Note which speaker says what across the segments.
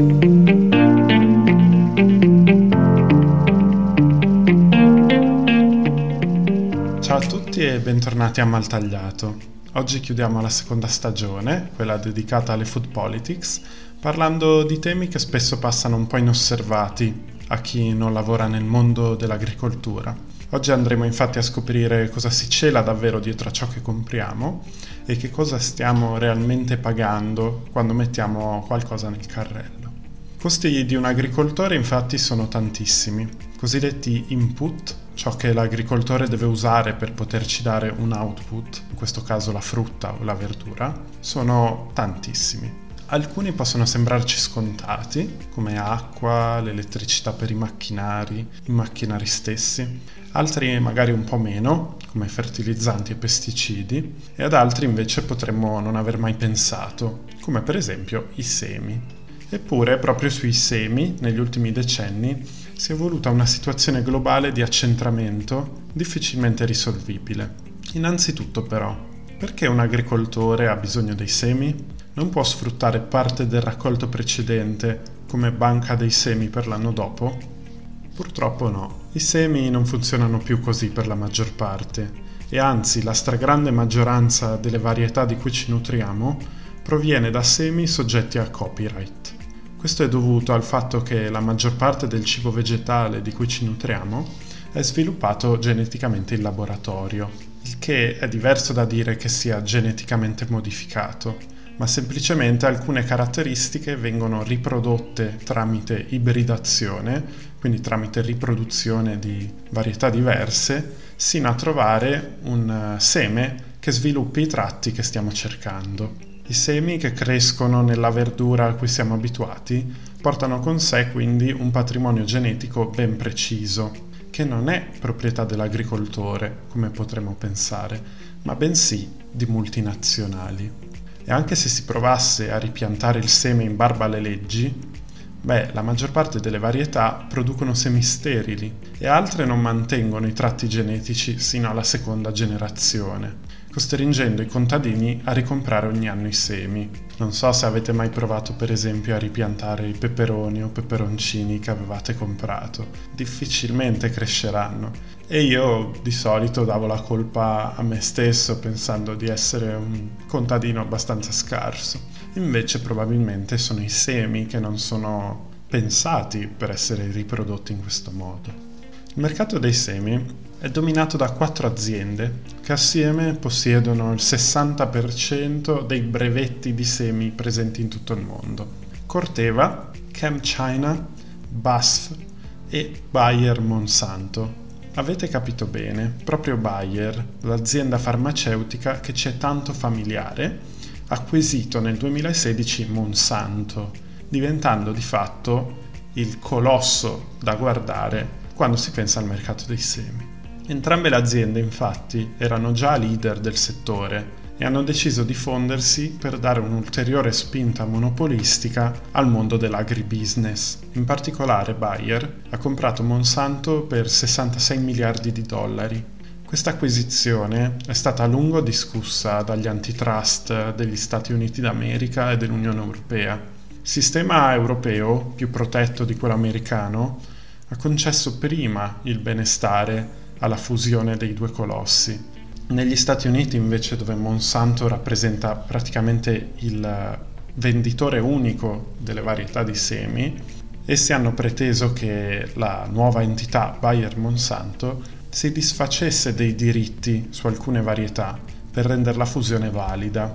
Speaker 1: Ciao a tutti e bentornati a Maltagliato. Oggi chiudiamo la seconda stagione, quella dedicata alle food politics, parlando di temi che spesso passano un po' inosservati a chi non lavora nel mondo dell'agricoltura. Oggi andremo infatti a scoprire cosa si cela davvero dietro a ciò che compriamo e che cosa stiamo realmente pagando quando mettiamo qualcosa nel carrello. Costi di un agricoltore infatti sono tantissimi, cosiddetti input, ciò che l'agricoltore deve usare per poterci dare un output, in questo caso la frutta o la verdura, sono tantissimi. Alcuni possono sembrarci scontati, come acqua, l'elettricità per i macchinari, i macchinari stessi, altri magari un po' meno, come fertilizzanti e pesticidi, e ad altri invece potremmo non aver mai pensato, come per esempio i semi. Eppure proprio sui semi, negli ultimi decenni, si è evoluta una situazione globale di accentramento difficilmente risolvibile. Innanzitutto però, perché un agricoltore ha bisogno dei semi? non può sfruttare parte del raccolto precedente come banca dei semi per l'anno dopo? Purtroppo no. I semi non funzionano più così per la maggior parte e anzi la stragrande maggioranza delle varietà di cui ci nutriamo proviene da semi soggetti a copyright. Questo è dovuto al fatto che la maggior parte del cibo vegetale di cui ci nutriamo è sviluppato geneticamente in laboratorio, il che è diverso da dire che sia geneticamente modificato ma semplicemente alcune caratteristiche vengono riprodotte tramite ibridazione, quindi tramite riproduzione di varietà diverse, sino a trovare un eh, seme che sviluppi i tratti che stiamo cercando. I semi che crescono nella verdura a cui siamo abituati portano con sé quindi un patrimonio genetico ben preciso, che non è proprietà dell'agricoltore, come potremmo pensare, ma bensì di multinazionali. E anche se si provasse a ripiantare il seme in barba alle leggi, beh, la maggior parte delle varietà producono semi sterili e altre non mantengono i tratti genetici sino alla seconda generazione costringendo i contadini a ricomprare ogni anno i semi. Non so se avete mai provato per esempio a ripiantare i peperoni o peperoncini che avevate comprato. Difficilmente cresceranno. E io di solito davo la colpa a me stesso pensando di essere un contadino abbastanza scarso. Invece probabilmente sono i semi che non sono pensati per essere riprodotti in questo modo. Il mercato dei semi è dominato da quattro aziende che assieme possiedono il 60% dei brevetti di semi presenti in tutto il mondo. Corteva, ChemChina, BASF e Bayer Monsanto. Avete capito bene, proprio Bayer, l'azienda farmaceutica che ci è tanto familiare, ha acquisito nel 2016 Monsanto, diventando di fatto il colosso da guardare quando si pensa al mercato dei semi. Entrambe le aziende infatti erano già leader del settore e hanno deciso di fondersi per dare un'ulteriore spinta monopolistica al mondo dell'agribusiness. In particolare Bayer ha comprato Monsanto per 66 miliardi di dollari. Questa acquisizione è stata a lungo discussa dagli antitrust degli Stati Uniti d'America e dell'Unione Europea. Il sistema europeo, più protetto di quello americano, ha concesso prima il benestare alla fusione dei due colossi. Negli Stati Uniti invece dove Monsanto rappresenta praticamente il venditore unico delle varietà di semi, essi hanno preteso che la nuova entità Bayer Monsanto si disfacesse dei diritti su alcune varietà per rendere la fusione valida.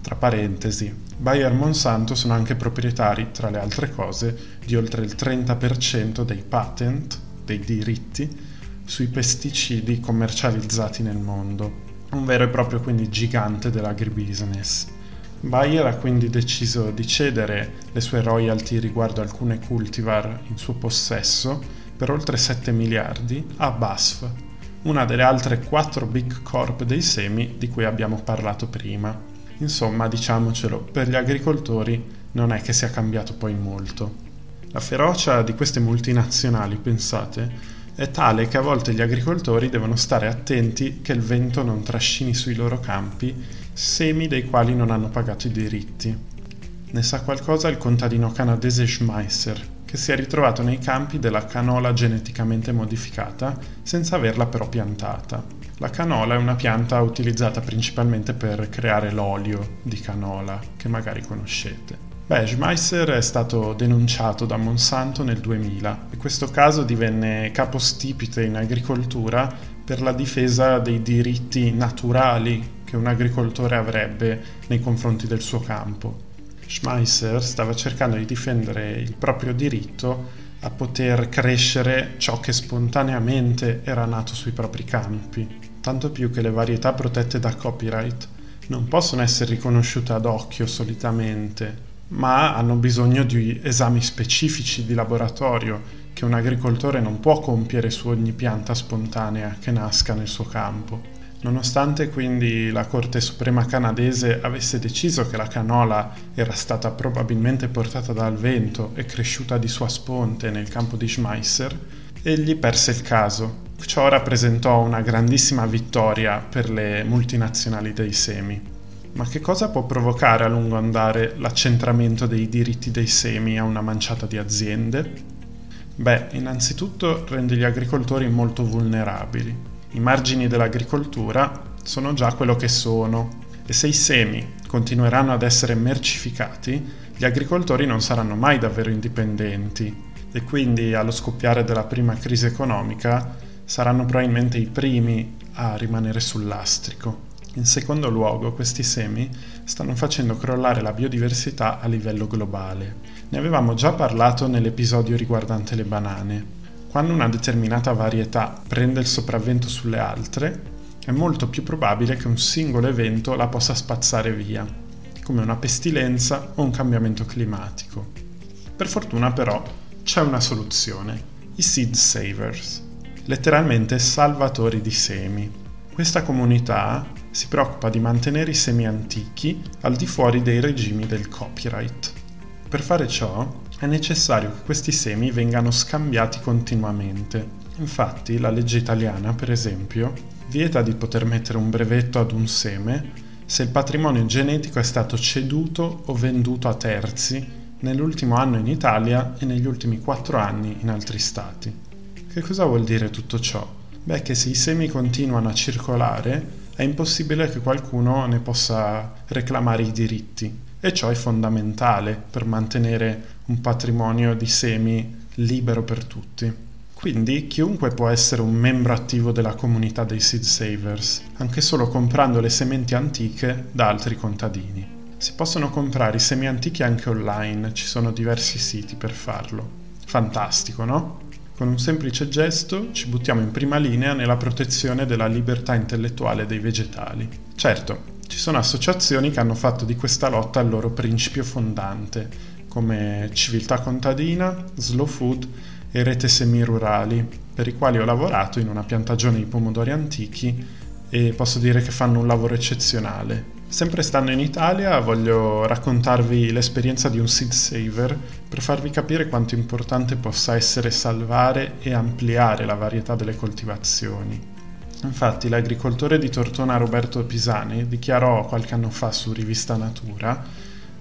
Speaker 1: Tra parentesi, Bayer Monsanto sono anche proprietari, tra le altre cose, di oltre il 30% dei patent, dei diritti, sui pesticidi commercializzati nel mondo, un vero e proprio quindi gigante dell'agribusiness. Bayer ha quindi deciso di cedere le sue royalty riguardo alcune cultivar in suo possesso per oltre 7 miliardi a BASF, una delle altre 4 big corp dei semi di cui abbiamo parlato prima. Insomma, diciamocelo, per gli agricoltori non è che sia cambiato poi molto. La ferocia di queste multinazionali, pensate, è tale che a volte gli agricoltori devono stare attenti che il vento non trascini sui loro campi semi dei quali non hanno pagato i diritti. Ne sa qualcosa il contadino canadese Schmeisser, che si è ritrovato nei campi della canola geneticamente modificata senza averla però piantata. La canola è una pianta utilizzata principalmente per creare l'olio di canola, che magari conoscete. Beh, Schmeisser è stato denunciato da Monsanto nel 2000 e questo caso divenne capostipite in agricoltura per la difesa dei diritti naturali che un agricoltore avrebbe nei confronti del suo campo. Schmeisser stava cercando di difendere il proprio diritto a poter crescere ciò che spontaneamente era nato sui propri campi, tanto più che le varietà protette da copyright non possono essere riconosciute ad occhio solitamente, ma hanno bisogno di esami specifici di laboratorio che un agricoltore non può compiere su ogni pianta spontanea che nasca nel suo campo. Nonostante quindi la Corte Suprema canadese avesse deciso che la canola era stata probabilmente portata dal vento e cresciuta di sua sponte nel campo di Schmeisser, egli perse il caso. Ciò rappresentò una grandissima vittoria per le multinazionali dei semi. Ma che cosa può provocare a lungo andare l'accentramento dei diritti dei semi a una manciata di aziende? Beh, innanzitutto rende gli agricoltori molto vulnerabili. I margini dell'agricoltura sono già quello che sono e se i semi continueranno ad essere mercificati, gli agricoltori non saranno mai davvero indipendenti e quindi allo scoppiare della prima crisi economica saranno probabilmente i primi a rimanere sul lastrico. In secondo luogo, questi semi stanno facendo crollare la biodiversità a livello globale. Ne avevamo già parlato nell'episodio riguardante le banane. Quando una determinata varietà prende il sopravvento sulle altre, è molto più probabile che un singolo evento la possa spazzare via, come una pestilenza o un cambiamento climatico. Per fortuna però c'è una soluzione, i seed savers, letteralmente salvatori di semi. Questa comunità si preoccupa di mantenere i semi antichi al di fuori dei regimi del copyright. Per fare ciò è necessario che questi semi vengano scambiati continuamente. Infatti la legge italiana, per esempio, vieta di poter mettere un brevetto ad un seme se il patrimonio genetico è stato ceduto o venduto a terzi nell'ultimo anno in Italia e negli ultimi quattro anni in altri stati. Che cosa vuol dire tutto ciò? Beh, che se i semi continuano a circolare, è impossibile che qualcuno ne possa reclamare i diritti e ciò è fondamentale per mantenere un patrimonio di semi libero per tutti. Quindi chiunque può essere un membro attivo della comunità dei seed savers, anche solo comprando le sementi antiche da altri contadini. Si possono comprare i semi antichi anche online, ci sono diversi siti per farlo. Fantastico, no? Con un semplice gesto ci buttiamo in prima linea nella protezione della libertà intellettuale dei vegetali. Certo, ci sono associazioni che hanno fatto di questa lotta il loro principio fondante, come Civiltà Contadina, Slow Food e Rete Semirurali, per i quali ho lavorato in una piantagione di pomodori antichi e posso dire che fanno un lavoro eccezionale. Sempre stando in Italia voglio raccontarvi l'esperienza di un seed saver per farvi capire quanto importante possa essere salvare e ampliare la varietà delle coltivazioni. Infatti l'agricoltore di Tortona Roberto Pisani dichiarò qualche anno fa su Rivista Natura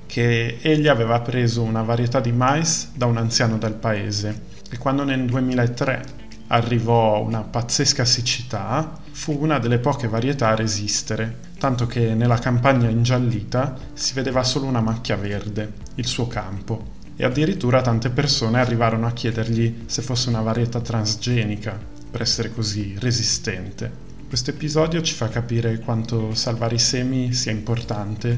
Speaker 1: che egli aveva preso una varietà di mais da un anziano del paese e quando nel 2003 arrivò una pazzesca siccità, fu una delle poche varietà a resistere, tanto che nella campagna ingiallita si vedeva solo una macchia verde, il suo campo, e addirittura tante persone arrivarono a chiedergli se fosse una varietà transgenica per essere così resistente. Questo episodio ci fa capire quanto salvare i semi sia importante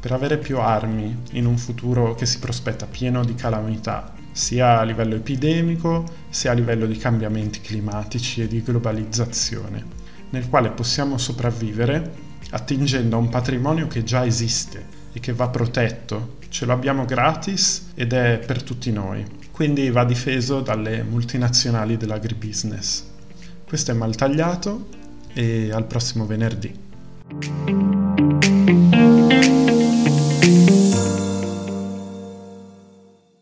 Speaker 1: per avere più armi in un futuro che si prospetta pieno di calamità sia a livello epidemico sia a livello di cambiamenti climatici e di globalizzazione, nel quale possiamo sopravvivere attingendo a un patrimonio che già esiste e che va protetto, ce lo abbiamo gratis ed è per tutti noi, quindi va difeso dalle multinazionali dell'agribusiness. Questo è Maltagliato e al prossimo venerdì.